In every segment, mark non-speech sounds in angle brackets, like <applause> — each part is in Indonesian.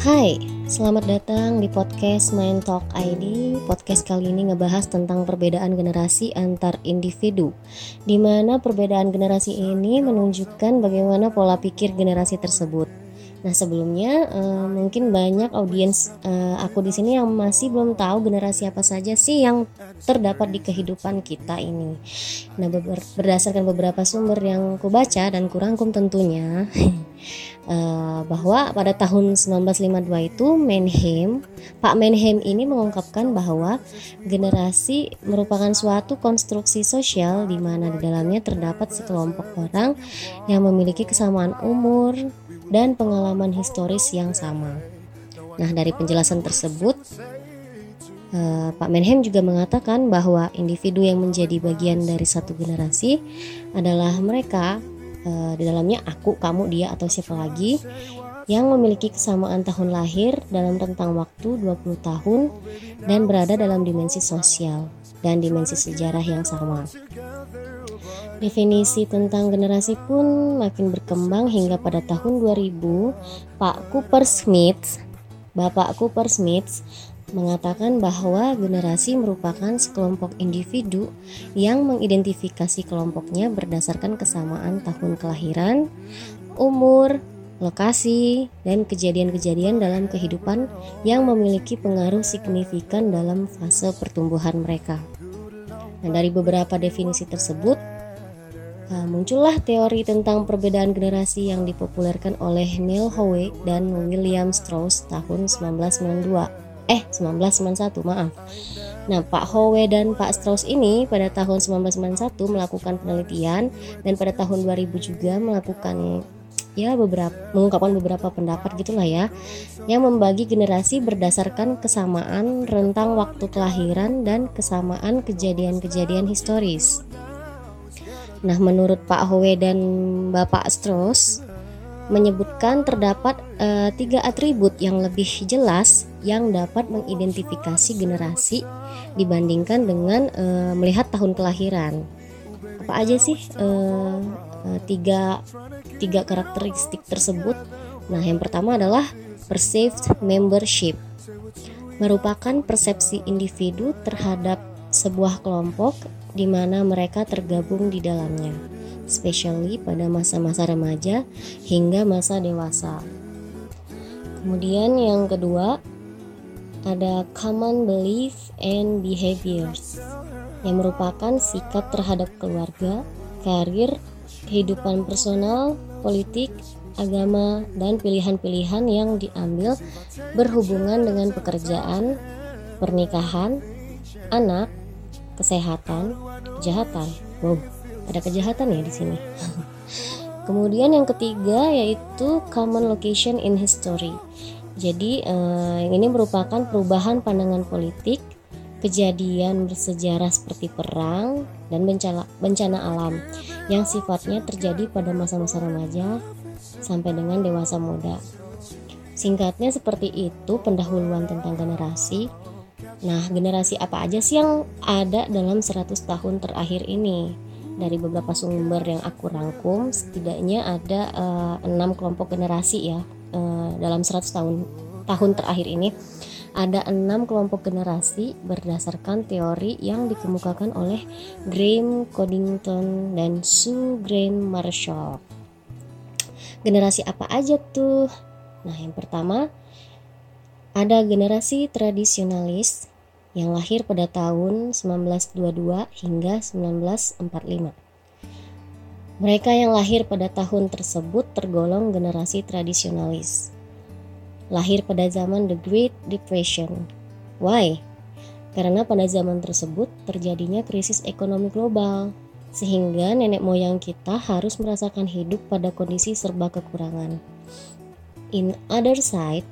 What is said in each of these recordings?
Hai, selamat datang di podcast Main Talk ID. Podcast kali ini ngebahas tentang perbedaan generasi antar individu, di mana perbedaan generasi ini menunjukkan bagaimana pola pikir generasi tersebut. Nah sebelumnya uh, mungkin banyak audiens uh, aku di sini yang masih belum tahu generasi apa saja sih yang terdapat di kehidupan kita ini. Nah ber berdasarkan beberapa sumber yang ku baca dan kurangkum tentunya uh, <laughs> bahwa pada tahun 1952 itu Menhem Pak Menhem ini mengungkapkan bahwa generasi merupakan suatu konstruksi sosial di mana di dalamnya terdapat sekelompok orang yang memiliki kesamaan umur, dan pengalaman historis yang sama. Nah, dari penjelasan tersebut, eh, Pak Menhem juga mengatakan bahwa individu yang menjadi bagian dari satu generasi adalah mereka eh, di dalamnya aku, kamu, dia atau siapa lagi yang memiliki kesamaan tahun lahir dalam rentang waktu 20 tahun dan berada dalam dimensi sosial dan dimensi sejarah yang sama. Definisi tentang generasi pun makin berkembang hingga pada tahun 2000 Pak Cooper Smith, Bapak Cooper Smith mengatakan bahwa generasi merupakan sekelompok individu yang mengidentifikasi kelompoknya berdasarkan kesamaan tahun kelahiran, umur, lokasi, dan kejadian-kejadian dalam kehidupan yang memiliki pengaruh signifikan dalam fase pertumbuhan mereka. Nah, dari beberapa definisi tersebut, Nah, muncullah teori tentang perbedaan generasi yang dipopulerkan oleh Neil Howe dan William Strauss tahun 1992. Eh, 1991, maaf. Nah, Pak Howe dan Pak Strauss ini pada tahun 1991 melakukan penelitian dan pada tahun 2000 juga melakukan ya beberapa mengungkapkan beberapa pendapat gitulah ya yang membagi generasi berdasarkan kesamaan rentang waktu kelahiran dan kesamaan kejadian-kejadian historis. Nah, menurut Pak Howe dan Bapak Strauss menyebutkan terdapat e, tiga atribut yang lebih jelas yang dapat mengidentifikasi generasi dibandingkan dengan e, melihat tahun kelahiran. Apa aja sih e, e, tiga tiga karakteristik tersebut? Nah, yang pertama adalah perceived membership, merupakan persepsi individu terhadap sebuah kelompok di mana mereka tergabung di dalamnya, especially pada masa-masa remaja hingga masa dewasa. Kemudian yang kedua ada common belief and behaviors yang merupakan sikap terhadap keluarga, karir, kehidupan personal, politik, agama, dan pilihan-pilihan yang diambil berhubungan dengan pekerjaan, pernikahan, anak, kesehatan, kejahatan. Wow, ada kejahatan ya di sini. <laughs> Kemudian yang ketiga yaitu common location in history. Jadi eh, ini merupakan perubahan pandangan politik, kejadian bersejarah seperti perang dan bencana bencana alam yang sifatnya terjadi pada masa-masa remaja sampai dengan dewasa muda. Singkatnya seperti itu pendahuluan tentang generasi Nah, generasi apa aja sih yang ada dalam 100 tahun terakhir ini? Dari beberapa sumber yang aku rangkum, setidaknya ada uh, enam kelompok generasi ya uh, dalam 100 tahun tahun terakhir ini. Ada enam kelompok generasi berdasarkan teori yang dikemukakan oleh Graham Coddington dan Sue Green Marshall. Generasi apa aja tuh? Nah, yang pertama ada generasi tradisionalis yang lahir pada tahun 1922 hingga 1945. Mereka yang lahir pada tahun tersebut tergolong generasi tradisionalis. Lahir pada zaman The Great Depression. Why? Karena pada zaman tersebut terjadinya krisis ekonomi global, sehingga nenek moyang kita harus merasakan hidup pada kondisi serba kekurangan. In other side,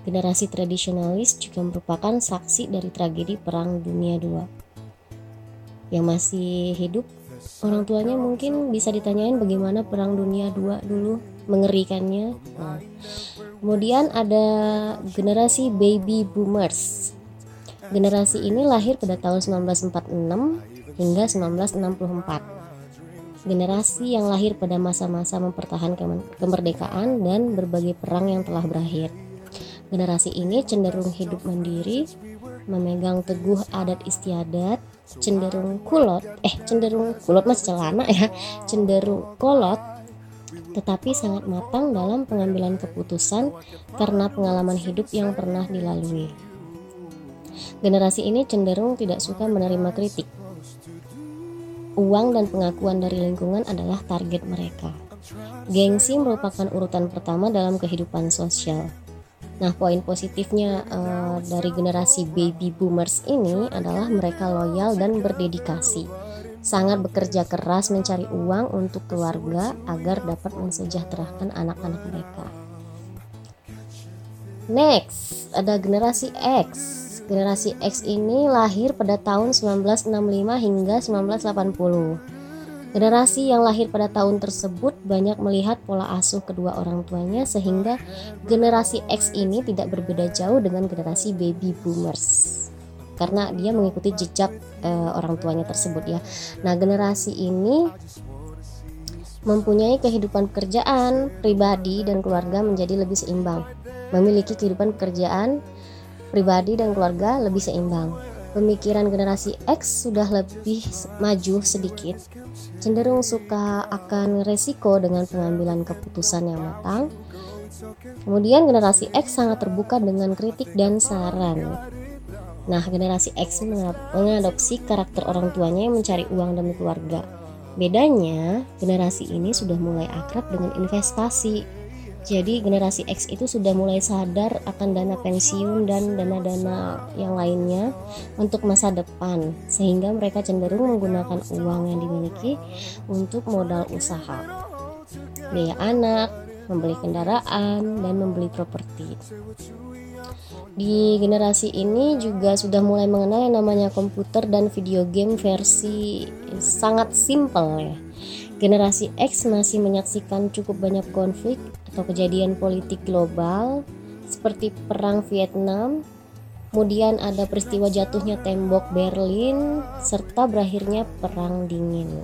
Generasi tradisionalis juga merupakan saksi dari tragedi Perang Dunia II. Yang masih hidup, orang tuanya mungkin bisa ditanyain bagaimana Perang Dunia II dulu mengerikannya. Kemudian ada generasi baby boomers. Generasi ini lahir pada tahun 1946 hingga 1964 generasi yang lahir pada masa-masa mempertahankan kemerdekaan dan berbagai perang yang telah berakhir. Generasi ini cenderung hidup mandiri, memegang teguh adat istiadat, cenderung kulot, eh cenderung kulot mas celana ya, cenderung kolot, tetapi sangat matang dalam pengambilan keputusan karena pengalaman hidup yang pernah dilalui. Generasi ini cenderung tidak suka menerima kritik. Uang dan pengakuan dari lingkungan adalah target mereka. Gengsi merupakan urutan pertama dalam kehidupan sosial. Nah, poin positifnya uh, dari generasi baby boomers ini adalah mereka loyal dan berdedikasi. Sangat bekerja keras mencari uang untuk keluarga agar dapat mensejahterakan anak-anak mereka. Next, ada generasi X. Generasi X ini lahir pada tahun 1965 hingga 1980. Generasi yang lahir pada tahun tersebut banyak melihat pola asuh kedua orang tuanya sehingga generasi X ini tidak berbeda jauh dengan generasi baby boomers karena dia mengikuti jejak uh, orang tuanya tersebut ya. Nah, generasi ini mempunyai kehidupan pekerjaan, pribadi dan keluarga menjadi lebih seimbang. Memiliki kehidupan pekerjaan, pribadi dan keluarga lebih seimbang pemikiran generasi X sudah lebih maju sedikit, cenderung suka akan resiko dengan pengambilan keputusan yang matang. Kemudian generasi X sangat terbuka dengan kritik dan saran. Nah, generasi X mengadopsi karakter orang tuanya yang mencari uang demi keluarga. Bedanya, generasi ini sudah mulai akrab dengan investasi jadi generasi X itu sudah mulai sadar akan dana pensiun dan dana-dana yang lainnya untuk masa depan sehingga mereka cenderung menggunakan uang yang dimiliki untuk modal usaha. Biaya anak, membeli kendaraan, dan membeli properti. Di generasi ini juga sudah mulai mengenal yang namanya komputer dan video game versi sangat simple ya Generasi X masih menyaksikan cukup banyak konflik atau kejadian politik global seperti Perang Vietnam, kemudian ada peristiwa jatuhnya tembok Berlin, serta berakhirnya Perang Dingin.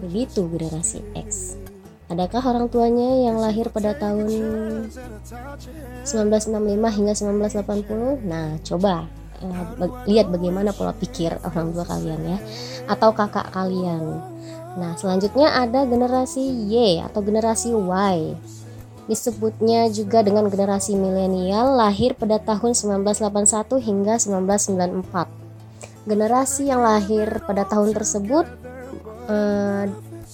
Begitu generasi X. Adakah orang tuanya yang lahir pada tahun 1965 hingga 1980? Nah, coba lihat bagaimana pola pikir orang tua kalian ya atau kakak kalian. Nah, selanjutnya ada generasi Y atau generasi Y. Disebutnya juga dengan generasi milenial lahir pada tahun 1981 hingga 1994. Generasi yang lahir pada tahun tersebut eh,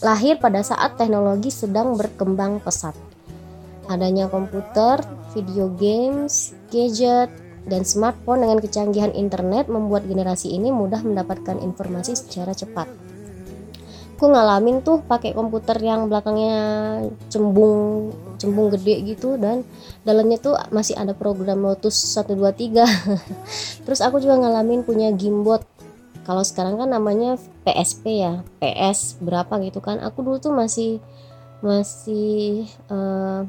lahir pada saat teknologi sedang berkembang pesat. Adanya komputer, video games, gadget, dan smartphone dengan kecanggihan internet membuat generasi ini mudah mendapatkan informasi secara cepat. Aku ngalamin tuh pakai komputer yang belakangnya cembung cembung gede gitu dan dalamnya tuh masih ada program Lotus 123. <laughs> Terus aku juga ngalamin punya Gimbot. Kalau sekarang kan namanya PSP ya, PS berapa gitu kan. Aku dulu tuh masih masih uh,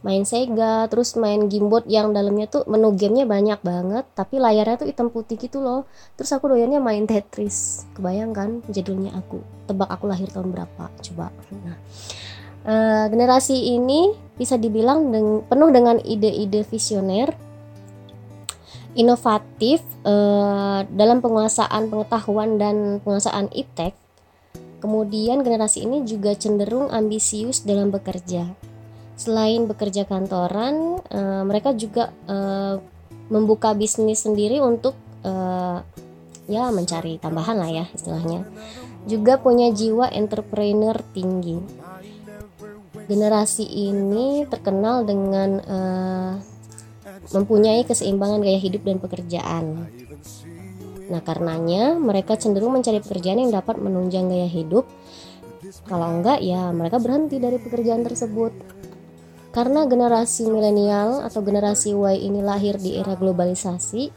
main Sega terus main gamebot yang dalamnya tuh menu gamenya banyak banget tapi layarnya tuh hitam putih gitu loh. Terus aku doyannya main Tetris. Kebayangkan jadulnya aku? Tebak aku lahir tahun berapa? Coba. Nah uh, generasi ini bisa dibilang deng penuh dengan ide-ide visioner inovatif uh, dalam penguasaan pengetahuan dan penguasaan iptek. Kemudian generasi ini juga cenderung ambisius dalam bekerja selain bekerja kantoran uh, mereka juga uh, membuka bisnis sendiri untuk uh, ya mencari tambahan lah ya istilahnya. Juga punya jiwa entrepreneur tinggi. Generasi ini terkenal dengan uh, mempunyai keseimbangan gaya hidup dan pekerjaan. Nah karenanya mereka cenderung mencari pekerjaan yang dapat menunjang gaya hidup. Kalau enggak ya mereka berhenti dari pekerjaan tersebut karena generasi milenial atau generasi Y ini lahir di era globalisasi,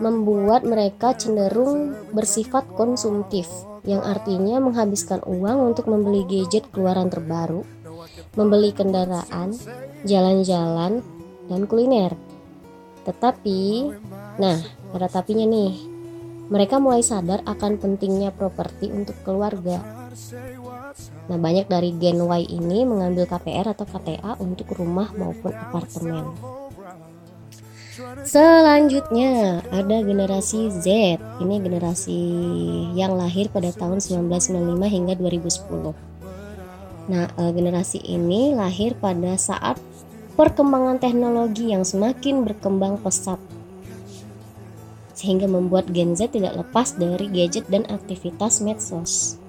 membuat mereka cenderung bersifat konsumtif, yang artinya menghabiskan uang untuk membeli gadget keluaran terbaru, membeli kendaraan, jalan-jalan, dan kuliner. Tetapi, nah, ada tapinya nih. Mereka mulai sadar akan pentingnya properti untuk keluarga Nah, banyak dari Gen Y ini mengambil KPR atau KTA untuk rumah maupun apartemen. Selanjutnya ada generasi Z. Ini generasi yang lahir pada tahun 1995 hingga 2010. Nah, eh, generasi ini lahir pada saat perkembangan teknologi yang semakin berkembang pesat sehingga membuat Gen Z tidak lepas dari gadget dan aktivitas medsos.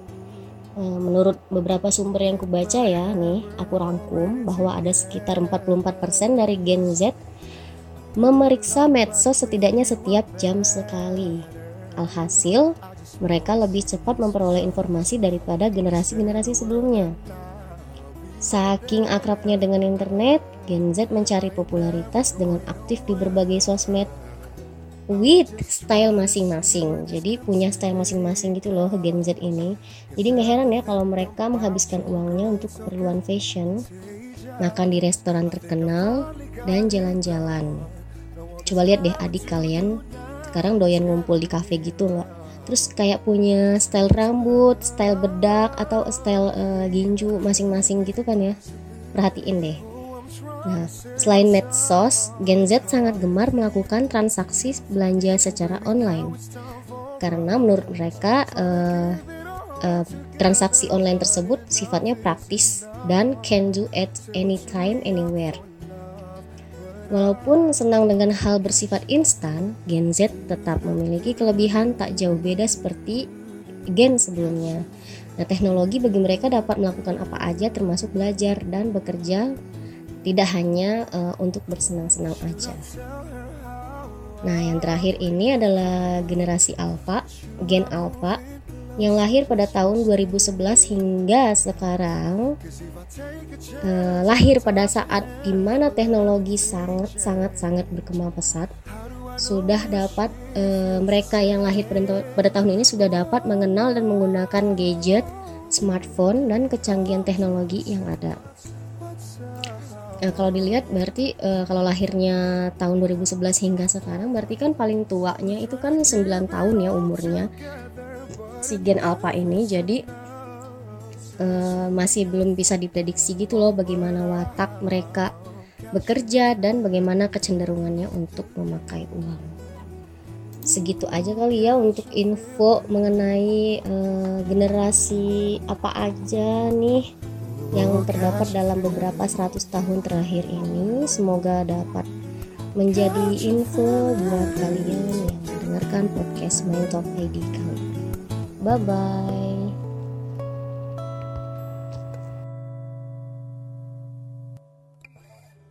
Eh, menurut beberapa sumber yang kubaca ya nih, aku rangkum bahwa ada sekitar 44% dari Gen Z memeriksa medsos setidaknya setiap jam sekali. Alhasil, mereka lebih cepat memperoleh informasi daripada generasi-generasi sebelumnya. Saking akrabnya dengan internet, Gen Z mencari popularitas dengan aktif di berbagai sosmed with style masing-masing. Jadi punya style masing-masing gitu loh Gen Z ini. Jadi nggak heran ya kalau mereka menghabiskan uangnya untuk keperluan fashion, makan di restoran terkenal, dan jalan-jalan. Coba lihat deh adik kalian sekarang doyan ngumpul di cafe gitu nggak? Terus kayak punya style rambut, style bedak atau style uh, ginju masing-masing gitu kan ya? Perhatiin deh Nah, selain medsos, Gen Z sangat gemar melakukan transaksi belanja secara online. Karena menurut mereka uh, uh, transaksi online tersebut sifatnya praktis dan can do at any time anywhere. Walaupun senang dengan hal bersifat instan, Gen Z tetap memiliki kelebihan tak jauh beda seperti gen sebelumnya. Nah, teknologi bagi mereka dapat melakukan apa aja termasuk belajar dan bekerja tidak hanya uh, untuk bersenang-senang aja. Nah, yang terakhir ini adalah generasi alpha, gen alpha yang lahir pada tahun 2011 hingga sekarang uh, lahir pada saat di mana teknologi sangat sangat sangat berkembang pesat sudah dapat uh, mereka yang lahir pada tahun ini sudah dapat mengenal dan menggunakan gadget, smartphone dan kecanggihan teknologi yang ada. Nah, kalau dilihat berarti uh, kalau lahirnya tahun 2011 hingga sekarang berarti kan paling tuanya itu kan 9 tahun ya umurnya si gen alpha ini jadi uh, masih belum bisa diprediksi gitu loh bagaimana watak mereka bekerja dan bagaimana kecenderungannya untuk memakai uang. Segitu aja kali ya untuk info mengenai uh, generasi apa aja nih yang terdapat dalam beberapa 100 tahun terakhir ini semoga dapat menjadi info buat kalian yang mendengarkan podcast Main Talk ID kali ini. Bye bye.